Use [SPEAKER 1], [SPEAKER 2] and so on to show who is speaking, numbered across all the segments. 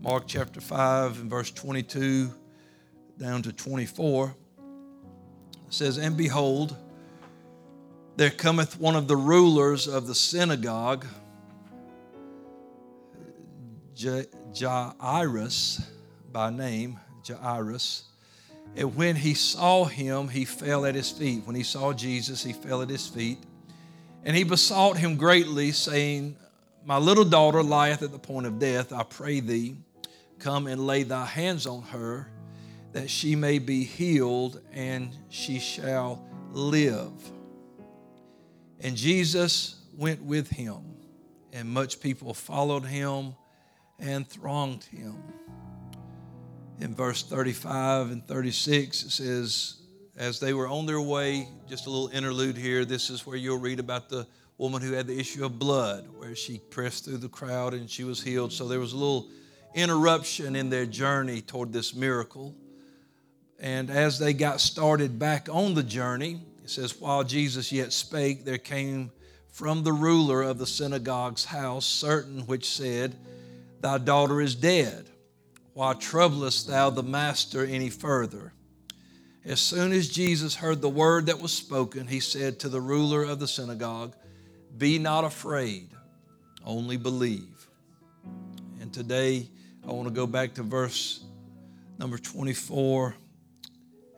[SPEAKER 1] Mark chapter 5 and verse 22 down to 24. It says, And behold, there cometh one of the rulers of the synagogue, Jairus by name, Jairus. And when he saw him, he fell at his feet. When he saw Jesus, he fell at his feet. And he besought him greatly, saying, My little daughter lieth at the point of death. I pray thee, come and lay thy hands on her, that she may be healed, and she shall live. And Jesus went with him, and much people followed him and thronged him in verse 35 and 36, it says, As they were on their way, just a little interlude here, this is where you'll read about the woman who had the issue of blood, where she pressed through the crowd and she was healed. So there was a little interruption in their journey toward this miracle. And as they got started back on the journey, it says, While Jesus yet spake, there came from the ruler of the synagogue's house certain which said, Thy daughter is dead why troublest thou the master any further? As soon as Jesus heard the word that was spoken, he said to the ruler of the synagogue, Be not afraid, only believe. And today I want to go back to verse number 24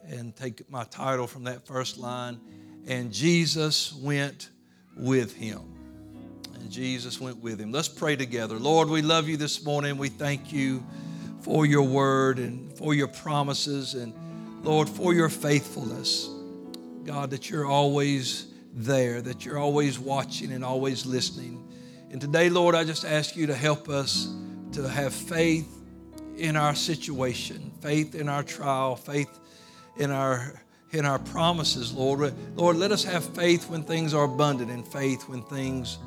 [SPEAKER 1] and take my title from that first line. And Jesus went with him. And Jesus went with him. Let's pray together. Lord, we love you this morning. We thank you for your word and for your promises and Lord, for your faithfulness. God, that you're always there, that you're always watching and always listening. And today, Lord, I just ask you to help us to have faith in our situation, faith in our trial, faith in our in our promises, Lord. Lord, let us have faith when things are abundant and faith when things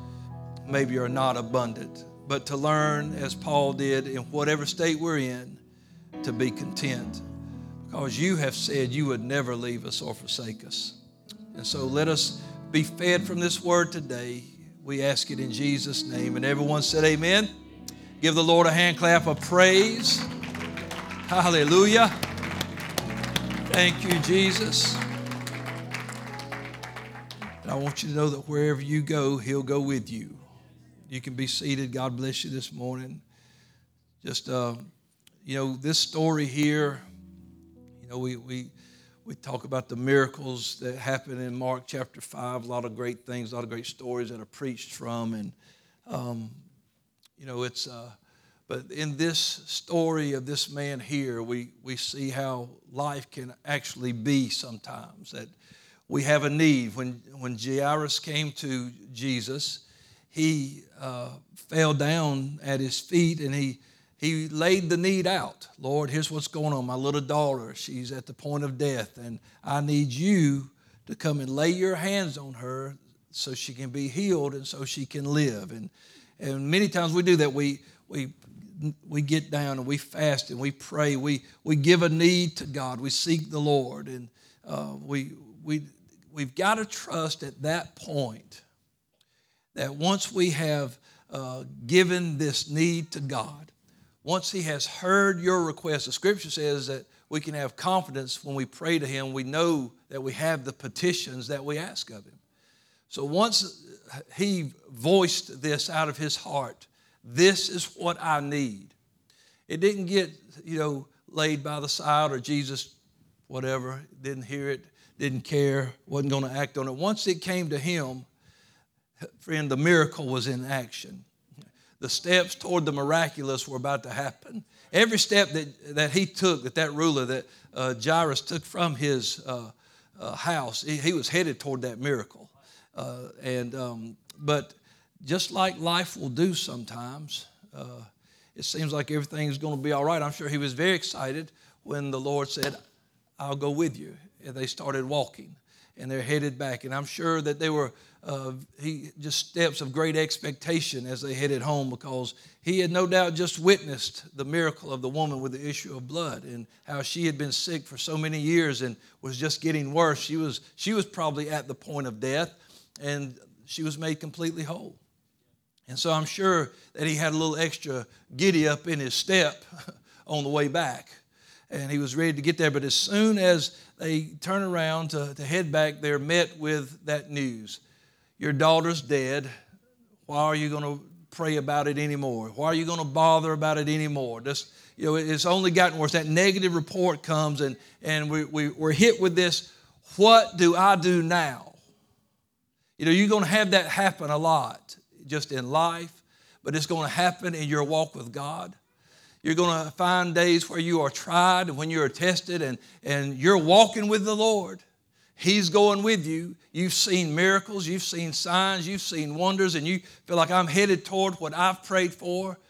[SPEAKER 1] maybe are not abundant but to learn, as Paul did, in whatever state we're in, to be content. Because you have said you would never leave us or forsake us. And so let us be fed from this word today. We ask it in Jesus' name. And everyone said, Amen. Give the Lord a hand clap of praise. Hallelujah. Thank you, Jesus. And I want you to know that wherever you go, He'll go with you. You can be seated. God bless you this morning. Just, uh, you know, this story here, you know, we, we, we talk about the miracles that happen in Mark chapter 5, a lot of great things, a lot of great stories that are preached from. And, um, you know, it's, uh, but in this story of this man here, we, we see how life can actually be sometimes. That we have a need. When, when Jairus came to Jesus, he uh, fell down at his feet and he, he laid the need out. Lord, here's what's going on. My little daughter, she's at the point of death, and I need you to come and lay your hands on her so she can be healed and so she can live. And, and many times we do that. We, we, we get down and we fast and we pray. We, we give a need to God. We seek the Lord. And uh, we, we, we've got to trust at that point that once we have uh, given this need to God, once He has heard your request, the scripture says that we can have confidence when we pray to Him. We know that we have the petitions that we ask of Him. So once He voiced this out of His heart, this is what I need. It didn't get, you know, laid by the side or Jesus, whatever, didn't hear it, didn't care, wasn't going to act on it. Once it came to Him, Friend, the miracle was in action. The steps toward the miraculous were about to happen. Every step that, that he took, that that ruler, that uh, Jairus took from his uh, uh, house, he, he, was headed toward that miracle. Uh, and um, but just like life will do sometimes, uh, it seems like everything's going to be all right. I'm sure he was very excited when the Lord said, "I'll go with you," and they started walking and they're headed back. And I'm sure that they were uh, he just steps of great expectation as they headed home because he had no doubt just witnessed the miracle of the woman with the issue of blood and how she had been sick for so many years and was just getting worse. She was she was probably at the point of death, and she was made completely whole. And so I'm sure that he had a little extra giddy up in his step on the way back. And he was ready to get there. But as soon as they turn around to, to head back, they're met with that news Your daughter's dead. Why are you going to pray about it anymore? Why are you going to bother about it anymore? Just, you know, it's only gotten worse. That negative report comes, and, and we, we, we're hit with this what do I do now? You know, you're going to have that happen a lot just in life, but it's going to happen in your walk with God. You're going to find days where you are tried and when you are tested and, and you're walking with the Lord. He's going with you. You've seen miracles, you've seen signs, you've seen wonders, and you feel like I'm headed toward what I've prayed for.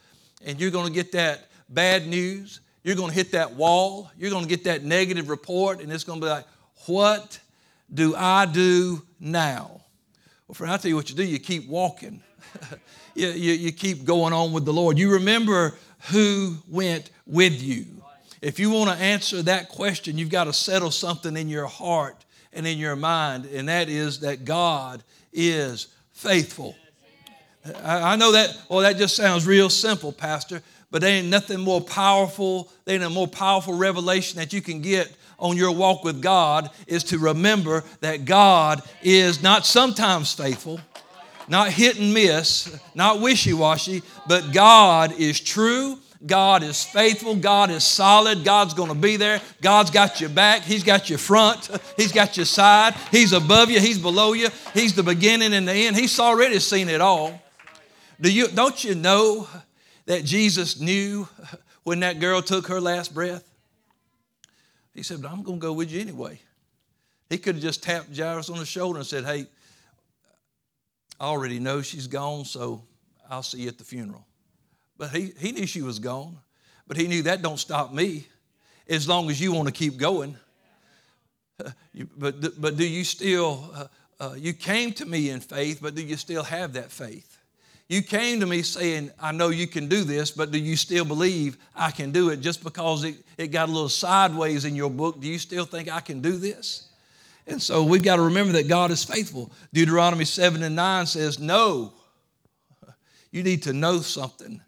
[SPEAKER 1] And you're going to get that bad news. You're going to hit that wall. You're going to get that negative report, and it's going to be like, what do I do now? Well, friend, I'll tell you what you do. You keep walking. you, you, you keep going on with the Lord. You remember who went with you. If you want to answer that question, you've got to settle something in your heart and in your mind, and that is that God is faithful. I know that, well, that just sounds real simple, Pastor, but there ain't nothing more powerful, there ain't a more powerful revelation that you can get on your walk with God is to remember that God is not sometimes faithful, not hit and miss, not wishy washy, but God is true. God is faithful. God is solid. God's going to be there. God's got your back. He's got your front. He's got your side. He's above you. He's below you. He's the beginning and the end. He's already seen it all. Do you, don't you know that Jesus knew when that girl took her last breath? He said, I'm going to go with you anyway. He could have just tapped Jairus on the shoulder and said, Hey, I already know she's gone, so I'll see you at the funeral. But he, he knew she was gone. But he knew that don't stop me as long as you want to keep going. but, but do you still, uh, uh, you came to me in faith, but do you still have that faith? You came to me saying, I know you can do this, but do you still believe I can do it just because it, it got a little sideways in your book? Do you still think I can do this? And so we've got to remember that God is faithful. Deuteronomy 7 and 9 says, No. You need to know something.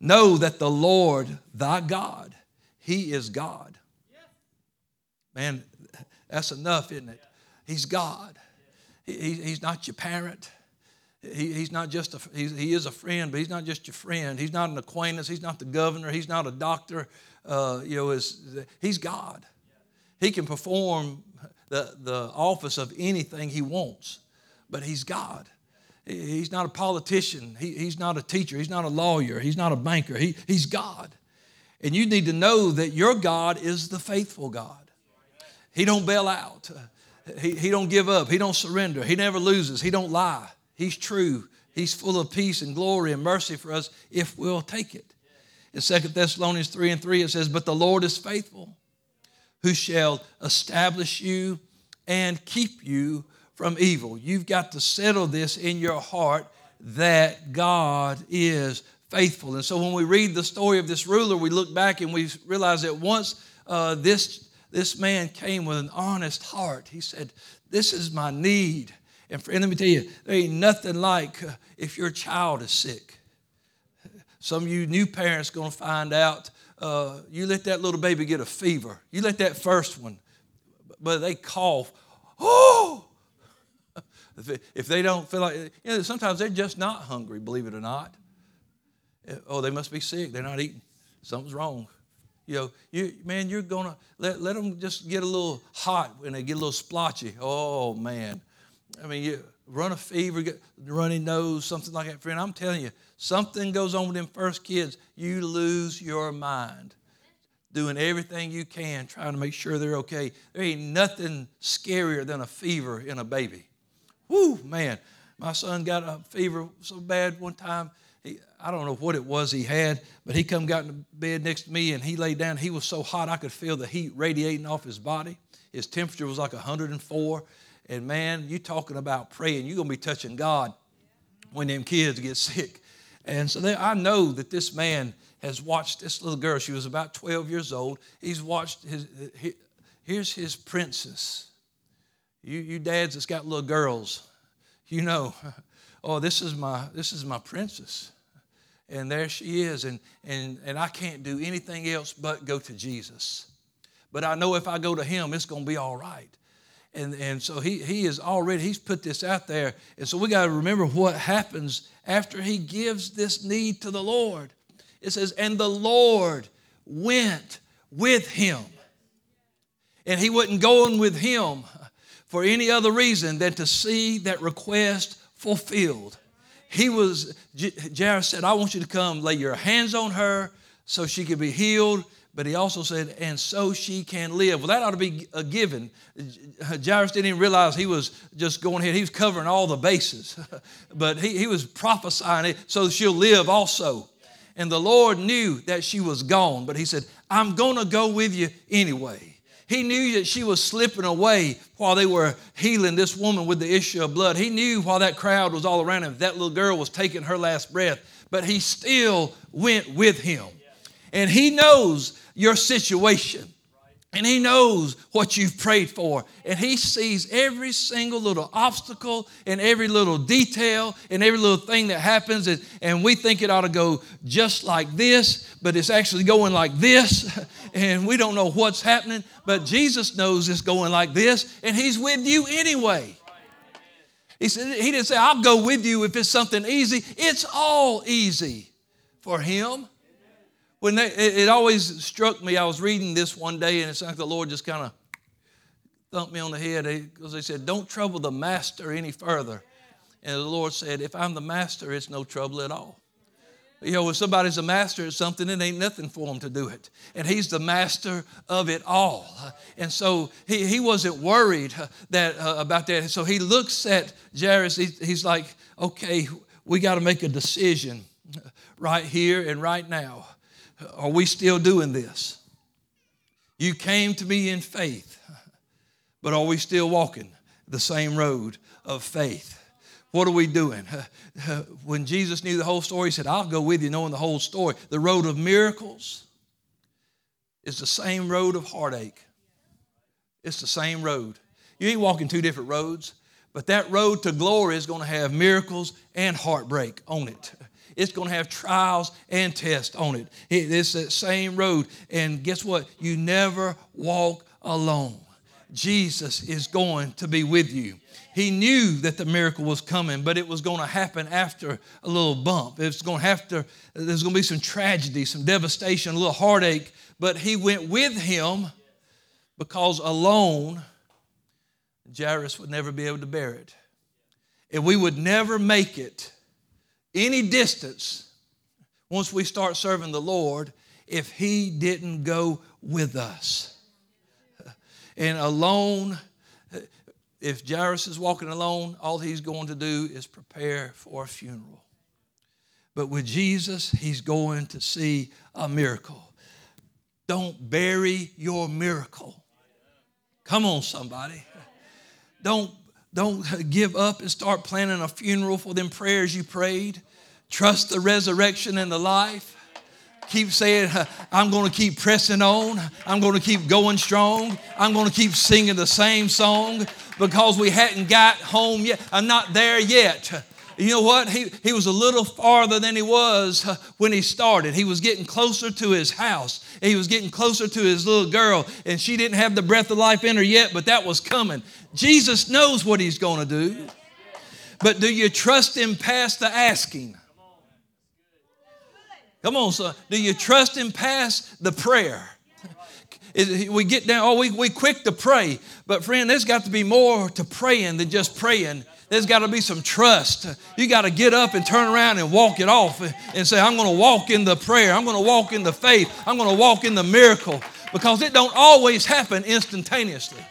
[SPEAKER 1] Know that the Lord, thy God, He is God. Man, that's enough, isn't it? He's God. He, he's not your parent. He, he's not just a, he is a friend, but he's not just your friend. He's not an acquaintance. He's not the governor. He's not a doctor. Uh, you know, is, he's God. He can perform the, the office of anything he wants, but he's God. He's not a politician. He, he's not a teacher. He's not a lawyer. He's not a banker. He, he's God. And you need to know that your God is the faithful God. He don't bail out. He, he don't give up. He don't surrender. He never loses. He don't lie. He's true. He's full of peace and glory and mercy for us if we'll take it. In 2 Thessalonians 3 and 3, it says, But the Lord is faithful who shall establish you and keep you from evil. You've got to settle this in your heart that God is faithful. And so when we read the story of this ruler, we look back and we realize that once uh, this, this man came with an honest heart, he said, This is my need. And let me tell you, there ain't nothing like uh, if your child is sick. Some of you new parents going to find out uh, you let that little baby get a fever. You let that first one, but they cough. Oh! If they don't feel like, you know, sometimes they're just not hungry, believe it or not. Uh, oh, they must be sick. They're not eating. Something's wrong. You know, you, man, you're going to let, let them just get a little hot when they get a little splotchy. Oh, man. I mean, you run a fever, get runny nose, something like that. Friend, I'm telling you, something goes on with them first kids, you lose your mind. Doing everything you can, trying to make sure they're okay. There ain't nothing scarier than a fever in a baby. Whoo, man. My son got a fever so bad one time. He, I don't know what it was he had, but he come got in the bed next to me and he laid down. He was so hot I could feel the heat radiating off his body. His temperature was like 104. And man, you talking about praying, you're gonna be touching God when them kids get sick. And so they, I know that this man has watched this little girl. She was about 12 years old. He's watched his, his here's his princess. You, you dads that's got little girls, you know oh, this is my this is my princess. And there she is, and and and I can't do anything else but go to Jesus. But I know if I go to him, it's gonna be all right. And, and so he, he is already, he's put this out there. And so we got to remember what happens after he gives this need to the Lord. It says, and the Lord went with him. And he wasn't going with him for any other reason than to see that request fulfilled. He was, Jairus said, I want you to come lay your hands on her so she can be healed. But he also said, and so she can live. Well, that ought to be a given. Jairus didn't even realize he was just going ahead. He was covering all the bases. but he, he was prophesying it so she'll live also. And the Lord knew that she was gone, but he said, I'm going to go with you anyway. He knew that she was slipping away while they were healing this woman with the issue of blood. He knew while that crowd was all around him, that little girl was taking her last breath, but he still went with him. And he knows your situation. And he knows what you've prayed for. And he sees every single little obstacle and every little detail and every little thing that happens. And, and we think it ought to go just like this, but it's actually going like this. And we don't know what's happening. But Jesus knows it's going like this, and he's with you anyway. He said, He didn't say, I'll go with you if it's something easy. It's all easy for him when they, it, always struck me, I was reading this one day and it's like the Lord just kind of thumped me on the head because they said, Don't trouble the master any further. And the Lord said, If I'm the master, it's no trouble at all. You know, when somebody's a master at something, it ain't nothing for him to do it. And he's the master of it all. And so he, he wasn't worried that, uh, about that. So he looks at Jairus, he, he's like, okay, we got to make a decision right here and right now. Are we still doing this? You came to me in faith, but are we still walking the same road of faith? What are we doing? When Jesus knew the whole story, he said, I'll go with you knowing the whole story. The road of miracles is the same road of heartache. It's the same road. You ain't walking two different roads, but that road to glory is going to have miracles and heartbreak on it. It's going to have trials and tests on it. It's that same road. And guess what? You never walk alone. Jesus is going to be with you. He knew that the miracle was coming, but it was going to happen after a little bump. It's going to have to, there's going to be some tragedy, some devastation, a little heartache, but he went with him because alone, Jairus would never be able to bear it. And we would never make it any distance once we start serving the Lord if He didn't go with us. And alone, if Jairus is walking alone, all he's going to do is prepare for a funeral. But with Jesus, he's going to see a miracle. Don't bury your miracle. Come on, somebody. Don't don't give up and start planning a funeral for them prayers you prayed. Trust the resurrection and the life. Keep saying, I'm going to keep pressing on. I'm going to keep going strong. I'm going to keep singing the same song because we hadn't got home yet. I'm not there yet. You know what? He, he was a little farther than he was when he started. He was getting closer to his house. He was getting closer to his little girl, and she didn't have the breath of life in her yet, but that was coming. Jesus knows what he's going to do. But do you trust him past the asking? Come on, son. Do you trust him past the prayer? We get down, oh, we, we quick to pray. But friend, there's got to be more to praying than just praying. There's got to be some trust. You got to get up and turn around and walk it off and say, I'm going to walk in the prayer. I'm going to walk in the faith. I'm going to walk in the miracle because it don't always happen instantaneously.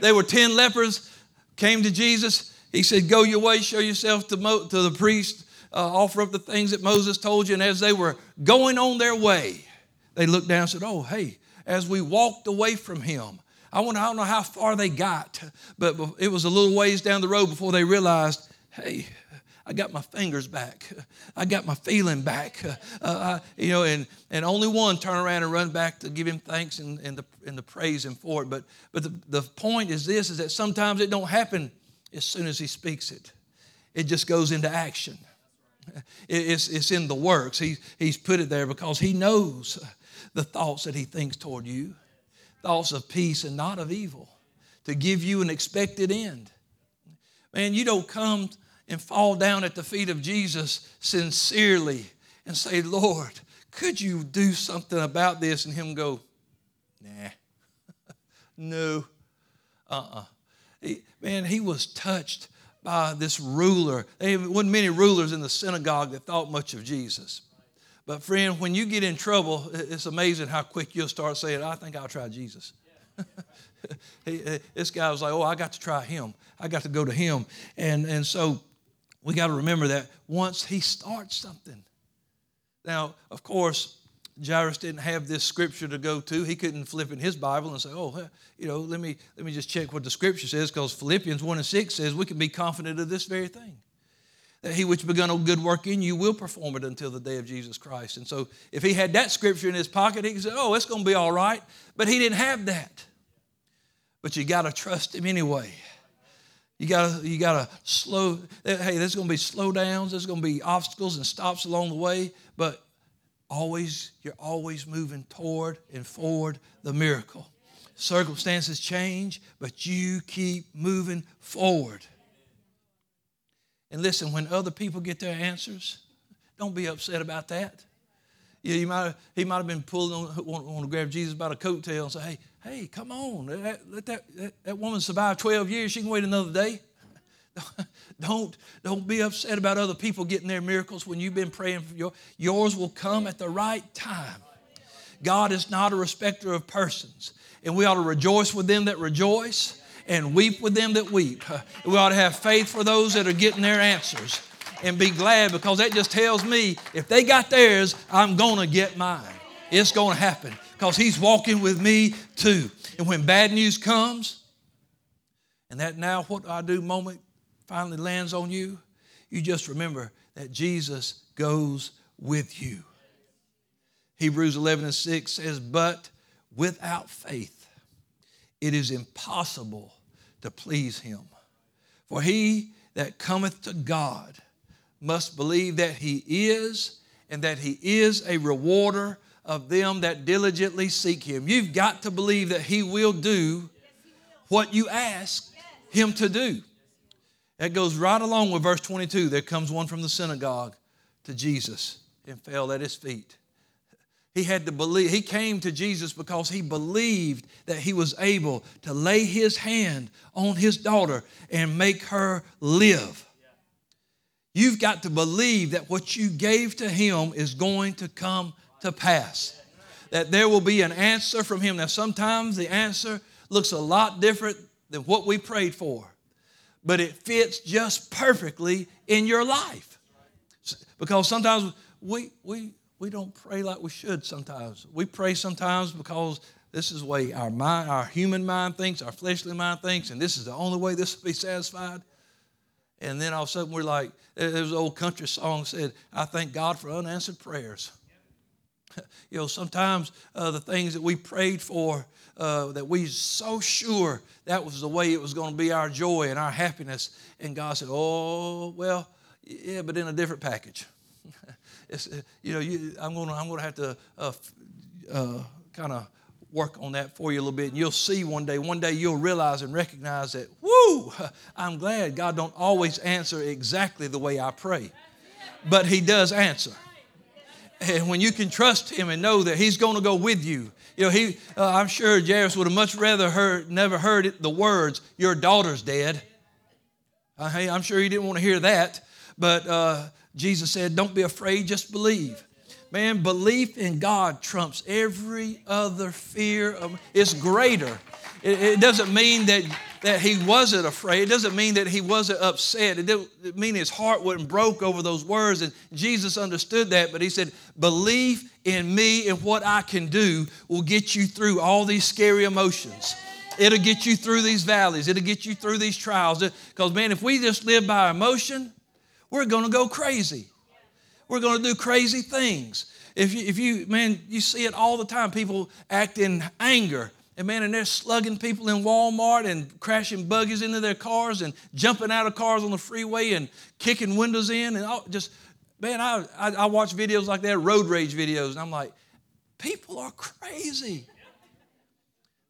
[SPEAKER 1] There were 10 lepers, came to Jesus. He said, Go your way, show yourself to, Mo- to the priest, uh, offer up the things that Moses told you. And as they were going on their way, they looked down and said, Oh, hey, as we walked away from him, I, wonder, I don't know how far they got, but it was a little ways down the road before they realized, hey, I got my fingers back. I got my feeling back. Uh, I, you know, and, and only one turn around and run back to give him thanks and, and, the, and the praise him for it. But, but the, the point is this, is that sometimes it don't happen as soon as he speaks it. it just goes into action. It's, it's in the works. He, he's put it there because He knows the thoughts that He thinks toward you thoughts of peace and not of evil, to give you an expected end. Man, you don't come and fall down at the feet of Jesus sincerely and say, Lord, could you do something about this? And Him go, nah, no, uh uh-uh. uh Man, he was touched by this ruler. There wasn't many rulers in the synagogue that thought much of Jesus. But, friend, when you get in trouble, it's amazing how quick you'll start saying, I think I'll try Jesus. this guy was like, Oh, I got to try him. I got to go to him. And, and so we got to remember that once he starts something. Now, of course, Jairus didn't have this scripture to go to. He couldn't flip in his Bible and say, "Oh, you know, let me let me just check what the scripture says," because Philippians one and six says we can be confident of this very thing that he which begun a good work in you will perform it until the day of Jesus Christ. And so if he had that scripture in his pocket, he could say, Oh, it's going to be all right. But he didn't have that. But you got to trust him anyway. You gotta, you gotta slow. Hey, there's gonna be slow downs, there's gonna be obstacles and stops along the way, but always, you're always moving toward and forward the miracle. Circumstances change, but you keep moving forward. And listen, when other people get their answers, don't be upset about that. Yeah, you might he might have been pulling on, want, to grab Jesus by the coattail and say, hey, hey, come on, let, let that, that, that woman survive 12 years. She can wait another day. don't, don't be upset about other people getting their miracles when you've been praying for your, yours will come at the right time. God is not a respecter of persons. And we ought to rejoice with them that rejoice and weep with them that weep. We ought to have faith for those that are getting their answers and be glad because that just tells me if they got theirs, I'm going to get mine. It's going to happen because He's walking with me too. And when bad news comes, and that now what I do moment finally lands on you, you just remember that Jesus goes with you. Hebrews 11 and 6 says, But without faith, it is impossible to please him. For he that cometh to God must believe that he is, and that he is a rewarder of them that diligently seek him. You've got to believe that he will do what you ask him to do. That goes right along with verse 22. There comes one from the synagogue to Jesus and fell at his feet. He had to believe. He came to Jesus because he believed that he was able to lay his hand on his daughter and make her live. You've got to believe that what you gave to him is going to come to pass. That there will be an answer from him. Now, sometimes the answer looks a lot different than what we prayed for, but it fits just perfectly in your life. Because sometimes we, we, we don't pray like we should sometimes. We pray sometimes because this is the way our mind, our human mind thinks, our fleshly mind thinks, and this is the only way this will be satisfied. And then all of a sudden we're like, there's an old country song said, I thank God for unanswered prayers. you know, sometimes uh, the things that we prayed for, uh, that we so sure that was the way it was going to be our joy and our happiness, and God said, oh, well, yeah, but in a different package. it's, uh, you know, you, I'm going to I'm gonna have to uh, uh, kind of work on that for you a little bit. And you'll see one day, one day you'll realize and recognize that, whoo, I'm glad God don't always answer exactly the way I pray. But He does answer. And when you can trust Him and know that He's going to go with you, you know, he, uh, I'm sure Jairus would have much rather heard, never heard it, the words, Your daughter's dead. Uh, hey, I'm sure he didn't want to hear that. But uh, Jesus said, Don't be afraid, just believe. Man, belief in God trumps every other fear. Of, it's greater. It, it, doesn't mean that, that he wasn't afraid. It doesn't mean that he wasn't upset. It didn't mean his heart wasn't broke over those words. And Jesus understood that, but he said, Belief in me and what I can do will get you through all these scary emotions. It'll get you through these valleys. It'll get you through these trials. Because, man, if we just live by emotion, we're going to go crazy. We're going to do crazy things. If you, if you, man, you see it all the time. People act in anger And man, and they're slugging people in Walmart and crashing buggies into their cars and jumping out of cars on the freeway and kicking windows in and all, just, man, I, I, I watch videos like that, road rage videos, and I'm like, people are crazy.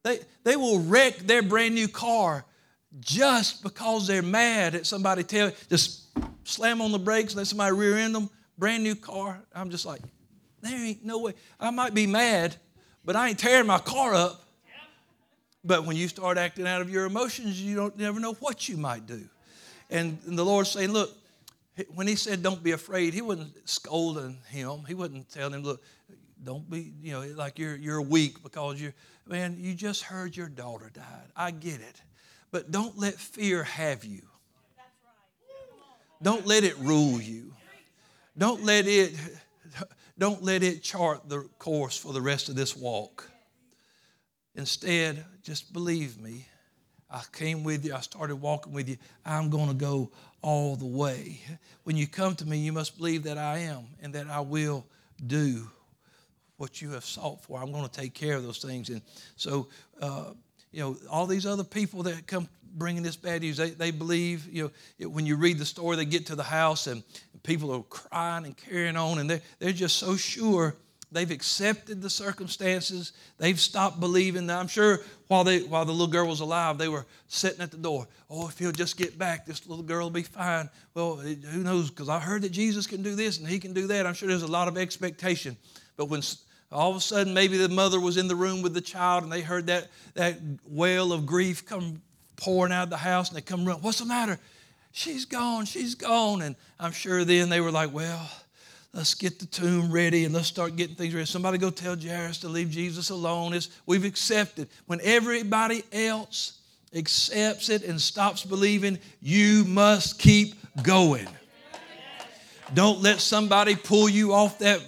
[SPEAKER 1] They, they will wreck their brand new car just because they're mad at somebody tell just slam on the brakes, let somebody rear end them, brand new car. I'm just like, there ain't no way. I might be mad, but I ain't tearing my car up. But when you start acting out of your emotions, you don't never know what you might do. And, and the Lord's saying, look, when he said don't be afraid, he wasn't scolding him. He wasn't telling him, look, don't be, you know, like you're you're weak because you're man, you just heard your daughter died. I get it. But don't let fear have you. Don't let it rule you. Don't let it don't let it chart the course for the rest of this walk. Instead, just believe me. I came with you, I started walking with you. I'm going to go all the way. When you come to me, you must believe that I am and that I will do what you have sought for. I'm going to take care of those things. And so, uh, you know, all these other people that come bringing this bad news, they, they believe, you know, it, when you read the story, they get to the house and people are crying and carrying on, and they're, they're just so sure they've accepted the circumstances. They've stopped believing. I'm sure while, they, while the little girl was alive, they were sitting at the door. Oh, if he'll just get back, this little girl will be fine. Well, who knows? Because I heard that Jesus can do this and he can do that. I'm sure there's a lot of expectation. But when all of a sudden maybe the mother was in the room with the child and they heard that, that wail of grief come pouring out of the house and they come running. What's the matter? She's gone, she's gone. And I'm sure then they were like, well, let's get the tomb ready and let's start getting things ready. Somebody go tell Jairus to leave Jesus alone. It's, we've accepted. When everybody else accepts it and stops believing, you must keep going. Don't let somebody pull you off that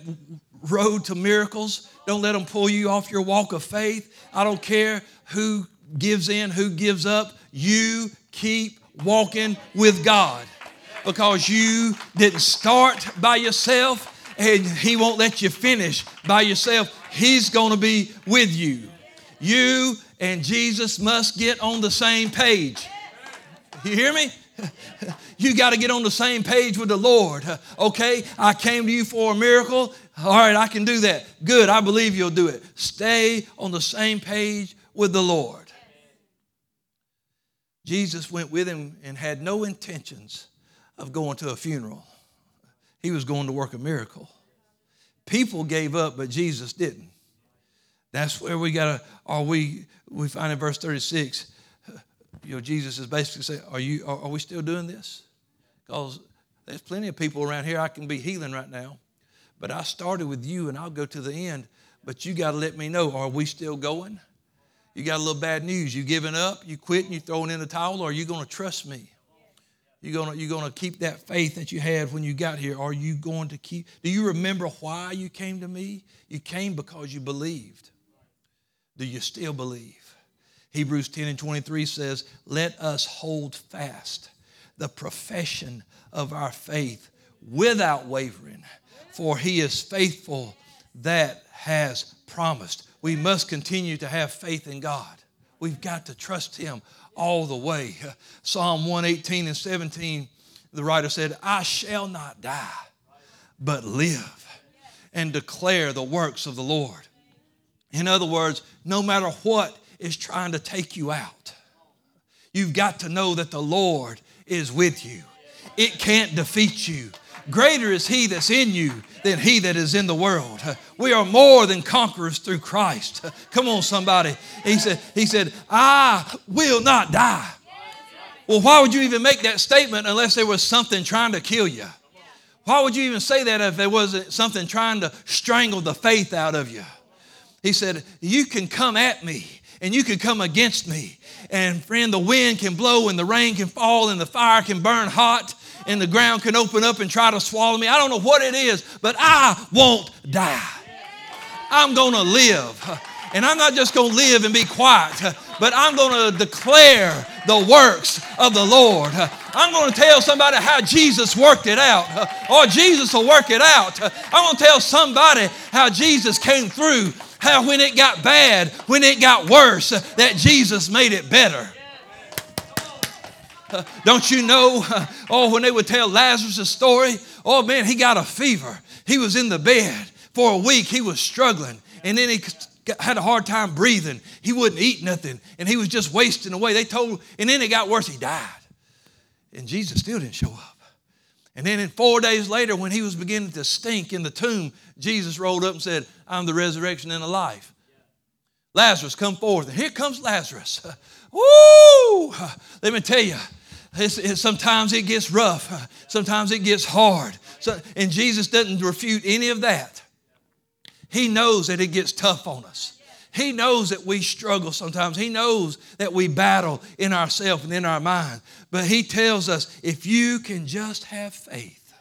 [SPEAKER 1] road to miracles. Don't let them pull you off your walk of faith. I don't care who gives in, who gives up. You keep walking with God because you didn't start by yourself and He won't let you finish by yourself. He's going to be with you. You and Jesus must get on the same page. You hear me? You got to get on the same page with the Lord. Okay, I came to you for a miracle. All right, I can do that. Good, I believe you'll do it. Stay on the same page with the Lord. Jesus went with him and had no intentions of going to a funeral. He was going to work a miracle. People gave up, but Jesus didn't. That's where we got to, are we, we find in verse 36, you know, Jesus is basically saying, are, you, are, are we still doing this? Because there's plenty of people around here I can be healing right now. But I started with you and I'll go to the end. But you got to let me know are we still going? You got a little bad news. You giving up? You quitting? You throwing in the towel? Or are you going to trust me? You gonna you gonna keep that faith that you had when you got here? Are you going to keep? Do you remember why you came to me? You came because you believed. Do you still believe? Hebrews 10 and 23 says, "Let us hold fast the profession of our faith without wavering, for he is faithful that has promised. We must continue to have faith in God. We've got to trust him all the way. Psalm 118 and 17, the writer said, I shall not die, but live and declare the works of the Lord. In other words, no matter what is trying to take you out, you've got to know that the Lord is with you. It can't defeat you. Greater is he that's in you than he that is in the world. We are more than conquerors through Christ. Come on, somebody. He said, he said, I will not die. Well, why would you even make that statement unless there was something trying to kill you? Why would you even say that if there wasn't something trying to strangle the faith out of you? He said, You can come at me and you can come against me. And friend, the wind can blow and the rain can fall and the fire can burn hot and the ground can open up and try to swallow me. I don't know what it is, but I won't die. I'm going to live. And I'm not just going to live and be quiet, but I'm going to declare the works of the Lord. I'm going to tell somebody how Jesus worked it out, or Jesus will work it out. I'm going to tell somebody how Jesus came through how when it got bad, when it got worse, that Jesus made it better. Don't you know? Oh, when they would tell Lazarus' story, oh man, he got a fever. He was in the bed for a week. He was struggling. And then he had a hard time breathing. He wouldn't eat nothing. And he was just wasting away. They told, and then it got worse. He died. And Jesus still didn't show up. And then in four days later, when he was beginning to stink in the tomb, Jesus rolled up and said, I'm the resurrection and the life. Lazarus, come forth. And here comes Lazarus. Woo! Let me tell you, sometimes it gets rough. Sometimes it gets hard. So, and Jesus doesn't refute any of that. He knows that it gets tough on us. He knows that we struggle sometimes. He knows that we battle in ourselves and in our mind. But He tells us if you can just have faith,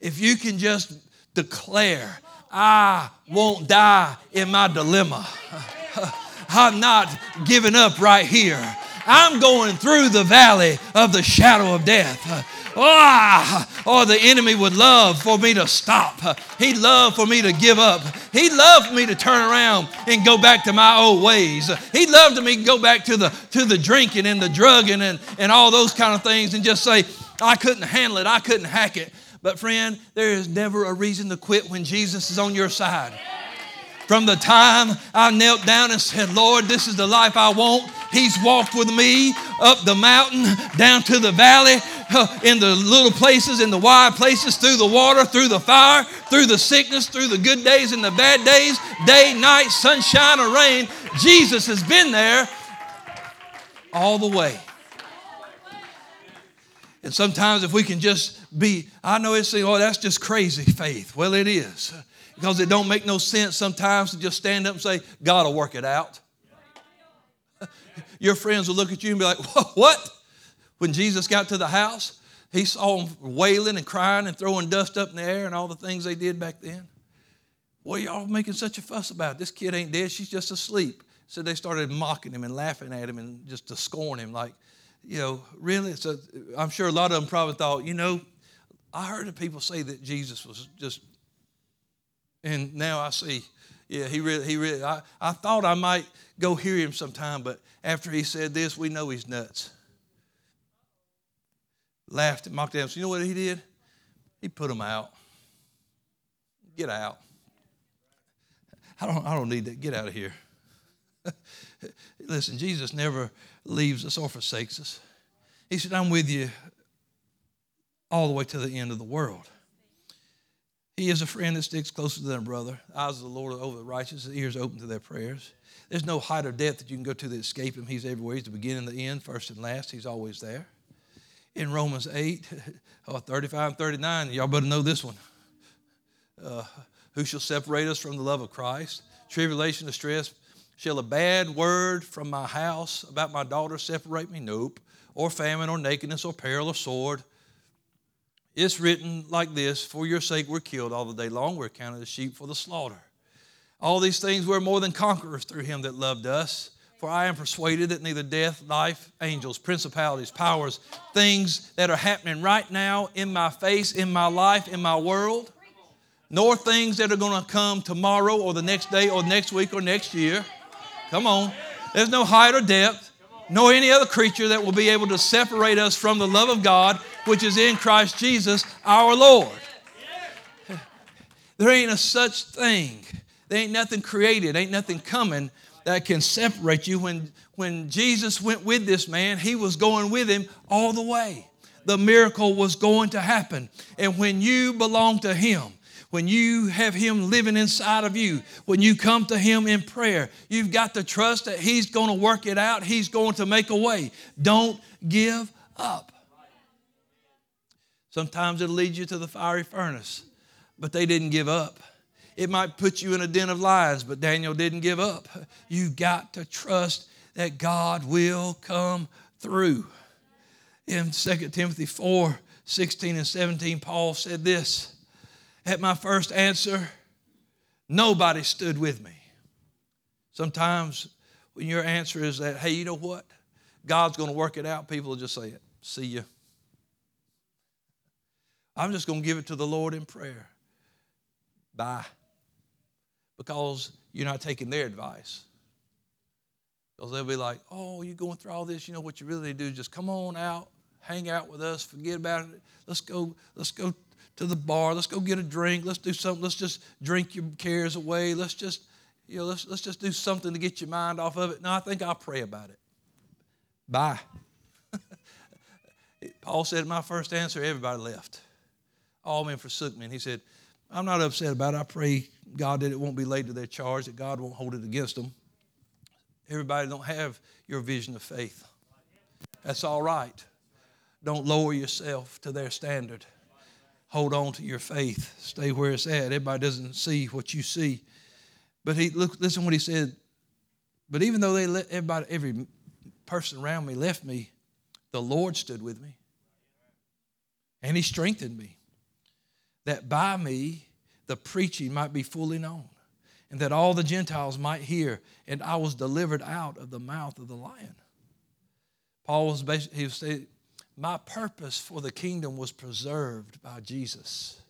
[SPEAKER 1] if you can just declare, I won't die in my dilemma. I'm not giving up right here. I'm going through the valley of the shadow of death. Oh, oh, the enemy would love for me to stop. He'd love for me to give up. He'd love for me to turn around and go back to my old ways. He'd love to me to go back to the to the drinking and the drugging and, and all those kind of things and just say, I couldn't handle it, I couldn't hack it. But friend, there is never a reason to quit when Jesus is on your side. From the time I knelt down and said, Lord, this is the life I want, He's walked with me up the mountain, down to the valley, in the little places, in the wide places, through the water, through the fire, through the sickness, through the good days and the bad days, day, night, sunshine, or rain. Jesus has been there all the way. And sometimes, if we can just be, I know it's saying, oh, that's just crazy faith. Well, it is because it don't make no sense sometimes to just stand up and say, God will work it out. Your friends will look at you and be like, What? When Jesus got to the house, he saw them wailing and crying and throwing dust up in the air and all the things they did back then. What are y'all making such a fuss about? This kid ain't dead, she's just asleep. So they started mocking him and laughing at him and just to scorn him, like, you know, really? So I'm sure a lot of them probably thought, you know, I heard people say that Jesus was just and now I see, yeah, he really, he really, I, I thought I might go hear him sometime, but after he said this, we know he's nuts. Laughed and mocked at him. So you know what he did? He put him out. Get out. I don't, I don't need that. Get out of here. Listen, Jesus never leaves us or forsakes us. He said, I'm with you all the way to the end of the world. He is a friend that sticks closer than a brother. Eyes of the Lord are over the righteous, ears open to their prayers. There's no height or depth that you can go to that escape him. He's everywhere. He's the beginning and the end, first and last. He's always there. In Romans 8, oh, 35 and 39, y'all better know this one. Uh, who shall separate us from the love of Christ? Tribulation, distress. Shall a bad word from my house about my daughter separate me? Nope. Or famine, or nakedness, or peril, or sword. It's written like this For your sake we're killed all the day long. We're counted as sheep for the slaughter. All these things we're more than conquerors through him that loved us. For I am persuaded that neither death, life, angels, principalities, powers, things that are happening right now in my face, in my life, in my world, nor things that are going to come tomorrow or the next day or next week or next year. Come on. There's no height or depth, nor any other creature that will be able to separate us from the love of God which is in Christ Jesus our Lord. There ain't a such thing. There ain't nothing created, ain't nothing coming that can separate you. When, when Jesus went with this man, he was going with him all the way. The miracle was going to happen. And when you belong to him, when you have Him living inside of you, when you come to Him in prayer, you've got to trust that He's going to work it out. He's going to make a way. Don't give up. Sometimes it'll lead you to the fiery furnace, but they didn't give up. It might put you in a den of lions, but Daniel didn't give up. You've got to trust that God will come through. In 2 Timothy 4 16 and 17, Paul said this At my first answer, nobody stood with me. Sometimes when your answer is that, hey, you know what? God's going to work it out, people will just say it. See you. I'm just going to give it to the Lord in prayer. Bye. Because you're not taking their advice. Because they'll be like, oh, you're going through all this. You know what you really need to do just come on out, hang out with us, forget about it. Let's go, let's go to the bar. Let's go get a drink. Let's do something. Let's just drink your cares away. Let's just, you know, let's, let's just do something to get your mind off of it. No, I think I'll pray about it. Bye. Paul said, My first answer, everybody left. All men forsook me. And he said, I'm not upset about it. I pray God that it won't be laid to their charge, that God won't hold it against them. Everybody don't have your vision of faith. That's all right. Don't lower yourself to their standard. Hold on to your faith. Stay where it's at. Everybody doesn't see what you see. But he look, listen what he said. But even though they let everybody, every person around me left me, the Lord stood with me. And he strengthened me. That by me the preaching might be fully known, and that all the Gentiles might hear, and I was delivered out of the mouth of the lion. Paul was basically, he was saying, my purpose for the kingdom was preserved by Jesus.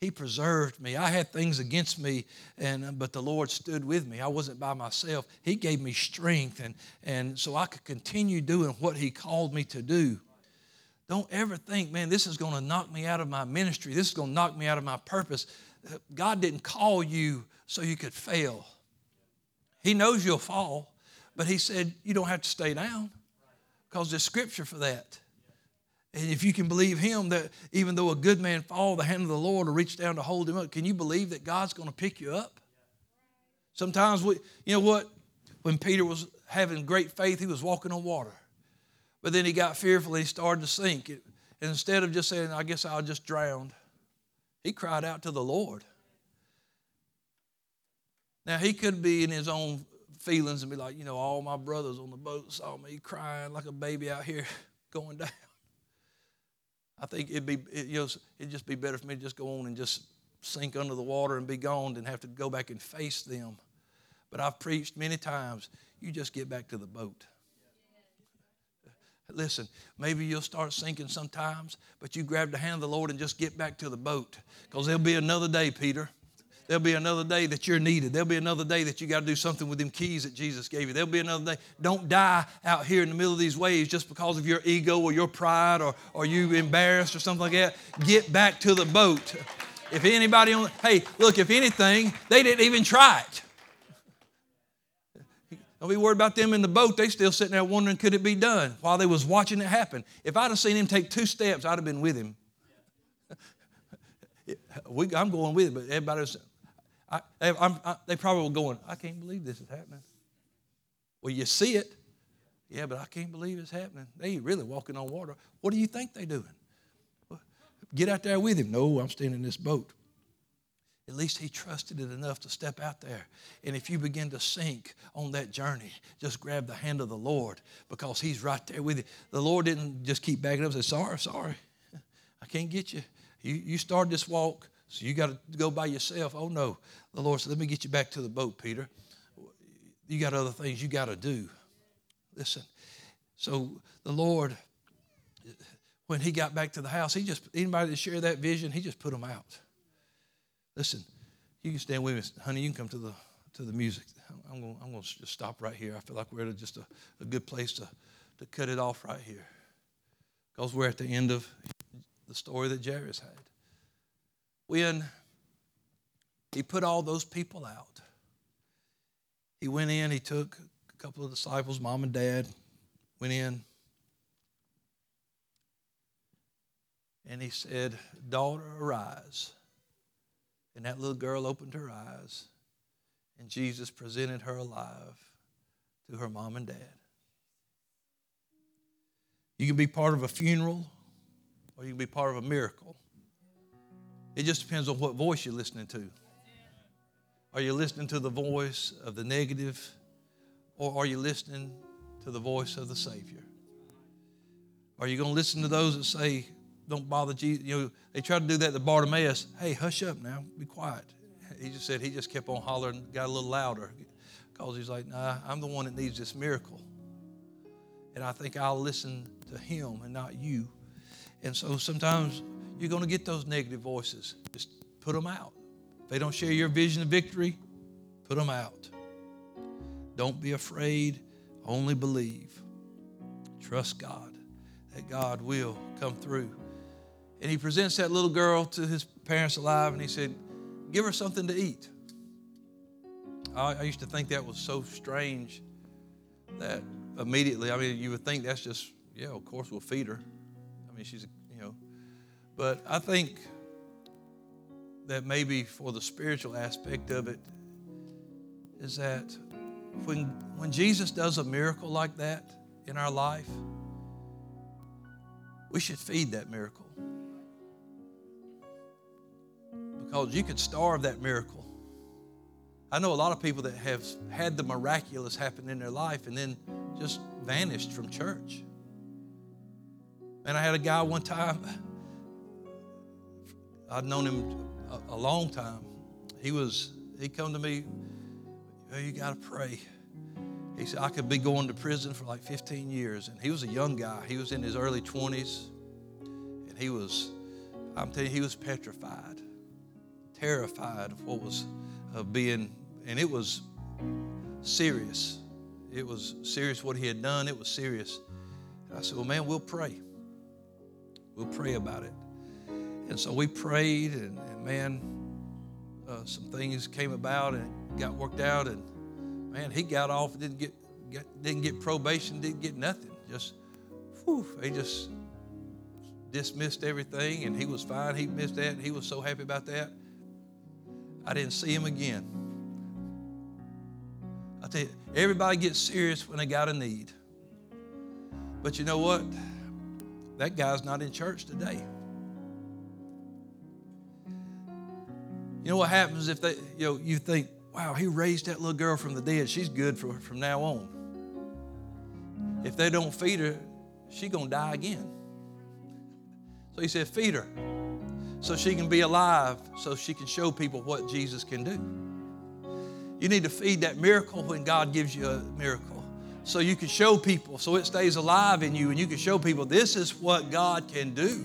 [SPEAKER 1] He preserved me. I had things against me, and but the Lord stood with me. I wasn't by myself. He gave me strength, and, and so I could continue doing what He called me to do. Don't ever think, man, this is going to knock me out of my ministry. This is going to knock me out of my purpose. God didn't call you so you could fail. He knows you'll fall, but He said you don't have to stay down because there's scripture for that. And if you can believe him, that even though a good man fall, the hand of the Lord will reach down to hold him up. Can you believe that God's going to pick you up? Sometimes we, you know what? When Peter was having great faith, he was walking on water. But then he got fearful and he started to sink. and instead of just saying, I guess I'll just drown, he cried out to the Lord. Now, he could be in his own feelings and be like, you know, all my brothers on the boat saw me crying like a baby out here going down. I think it'd be it, you know, it'd just be better for me to just go on and just sink under the water and be gone than have to go back and face them. But I've preached many times. You just get back to the boat. Listen, maybe you'll start sinking sometimes, but you grab the hand of the Lord and just get back to the boat. Because there'll be another day, Peter. There'll be another day that you're needed. There'll be another day that you got to do something with them keys that Jesus gave you. There'll be another day. Don't die out here in the middle of these waves just because of your ego or your pride or, or you embarrassed or something like that. Get back to the boat. If anybody on, hey, look, if anything, they didn't even try it. Don't be worried about them in the boat. They still sitting there wondering, could it be done while they was watching it happen. If I'd have seen him take two steps, I'd have been with him. I'm going with it, but everybody's I, I, they probably were going, I can't believe this is happening. Well, you see it. Yeah, but I can't believe it's happening. They really walking on water. What do you think they're doing? Get out there with him. No, I'm staying in this boat. At least he trusted it enough to step out there. And if you begin to sink on that journey, just grab the hand of the Lord because he's right there with you. The Lord didn't just keep backing up and say, Sorry, sorry, I can't get you. You, you started this walk. So you got to go by yourself. Oh no. The Lord said, Let me get you back to the boat, Peter. You got other things you got to do. Listen. So the Lord, when he got back to the house, he just, anybody that shared that vision, he just put them out. Listen, you can stand with me. Honey, you can come to the to the music. I'm going, I'm going to just stop right here. I feel like we're at just a, a good place to, to cut it off right here. Because we're at the end of the story that Jairus had when he put all those people out, he went in, he took a couple of disciples, mom and dad, went in, and he said, Daughter, arise. And that little girl opened her eyes, and Jesus presented her alive to her mom and dad. You can be part of a funeral, or you can be part of a miracle. It just depends on what voice you're listening to. Are you listening to the voice of the negative, or are you listening to the voice of the Savior? Are you going to listen to those that say, don't bother Jesus? You know, they tried to do that to Bartimaeus. Hey, hush up now, be quiet. He just said, he just kept on hollering, got a little louder because he's like, nah, I'm the one that needs this miracle. And I think I'll listen to him and not you. And so sometimes you're going to get those negative voices. Just put them out. If they don't share your vision of victory, Put them out. Don't be afraid, only believe. Trust God that God will come through. And he presents that little girl to his parents alive and he said, Give her something to eat. I, I used to think that was so strange that immediately, I mean, you would think that's just, yeah, of course we'll feed her. I mean, she's, know, but I think that maybe for the spiritual aspect of it is that when, when Jesus does a miracle like that in our life, we should feed that miracle. Because you could starve that miracle. I know a lot of people that have had the miraculous happen in their life and then just vanished from church. And I had a guy one time, I'd known him a, a long time. He was, he come to me, oh, you got to pray. He said, I could be going to prison for like 15 years. And he was a young guy. He was in his early 20s. And he was, I'm telling you, he was petrified, terrified of what was of being, and it was serious. It was serious what he had done. It was serious. And I said, Well, man, we'll pray. We'll pray about it. And so we prayed, and, and man, uh, some things came about and got worked out. And man, he got off, didn't get, get didn't get probation, didn't get nothing. Just, whew, they just dismissed everything, and he was fine. He missed that, and he was so happy about that. I didn't see him again. I tell you, everybody gets serious when they got a need. But you know what? That guy's not in church today. You know what happens if they, you know, you think, wow, he raised that little girl from the dead. She's good for, from now on. If they don't feed her, she's going to die again. So he said, feed her so she can be alive, so she can show people what Jesus can do. You need to feed that miracle when God gives you a miracle so you can show people, so it stays alive in you, and you can show people this is what God can do.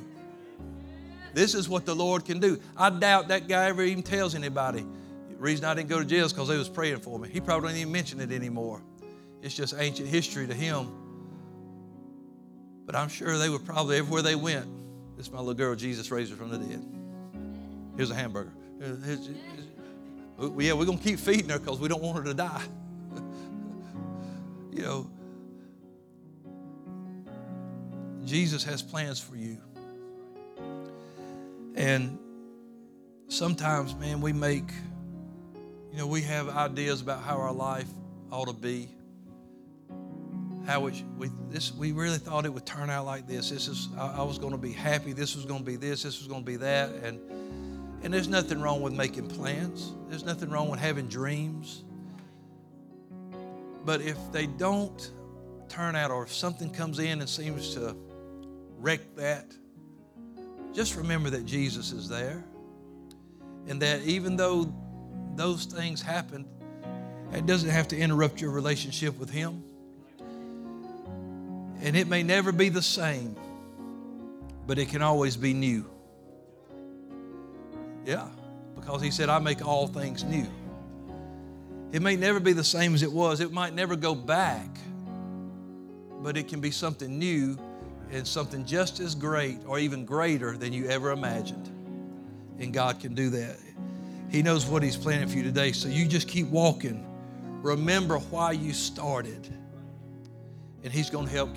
[SPEAKER 1] This is what the Lord can do. I doubt that guy ever even tells anybody. The reason I didn't go to jail is because they was praying for me. He probably didn't even mention it anymore. It's just ancient history to him. But I'm sure they were probably everywhere they went. This is my little girl, Jesus raised her from the dead. Here's a hamburger. Uh, yeah, we're going to keep feeding her because we don't want her to die. you know, Jesus has plans for you. And sometimes, man, we make, you know, we have ideas about how our life ought to be. How it, we, this, we really thought it would turn out like this. This is, I, I was going to be happy. This was going to be this. This was going to be that. And, and there's nothing wrong with making plans. There's nothing wrong with having dreams. But if they don't turn out, or if something comes in and seems to wreck that, just remember that Jesus is there. And that even though those things happen, it doesn't have to interrupt your relationship with Him. And it may never be the same, but it can always be new. Yeah, because He said, I make all things new. It may never be the same as it was, it might never go back, but it can be something new and something just as great or even greater than you ever imagined. And God can do that. He knows what He's planning for you today. So you just keep walking. Remember why you started. And He's going to help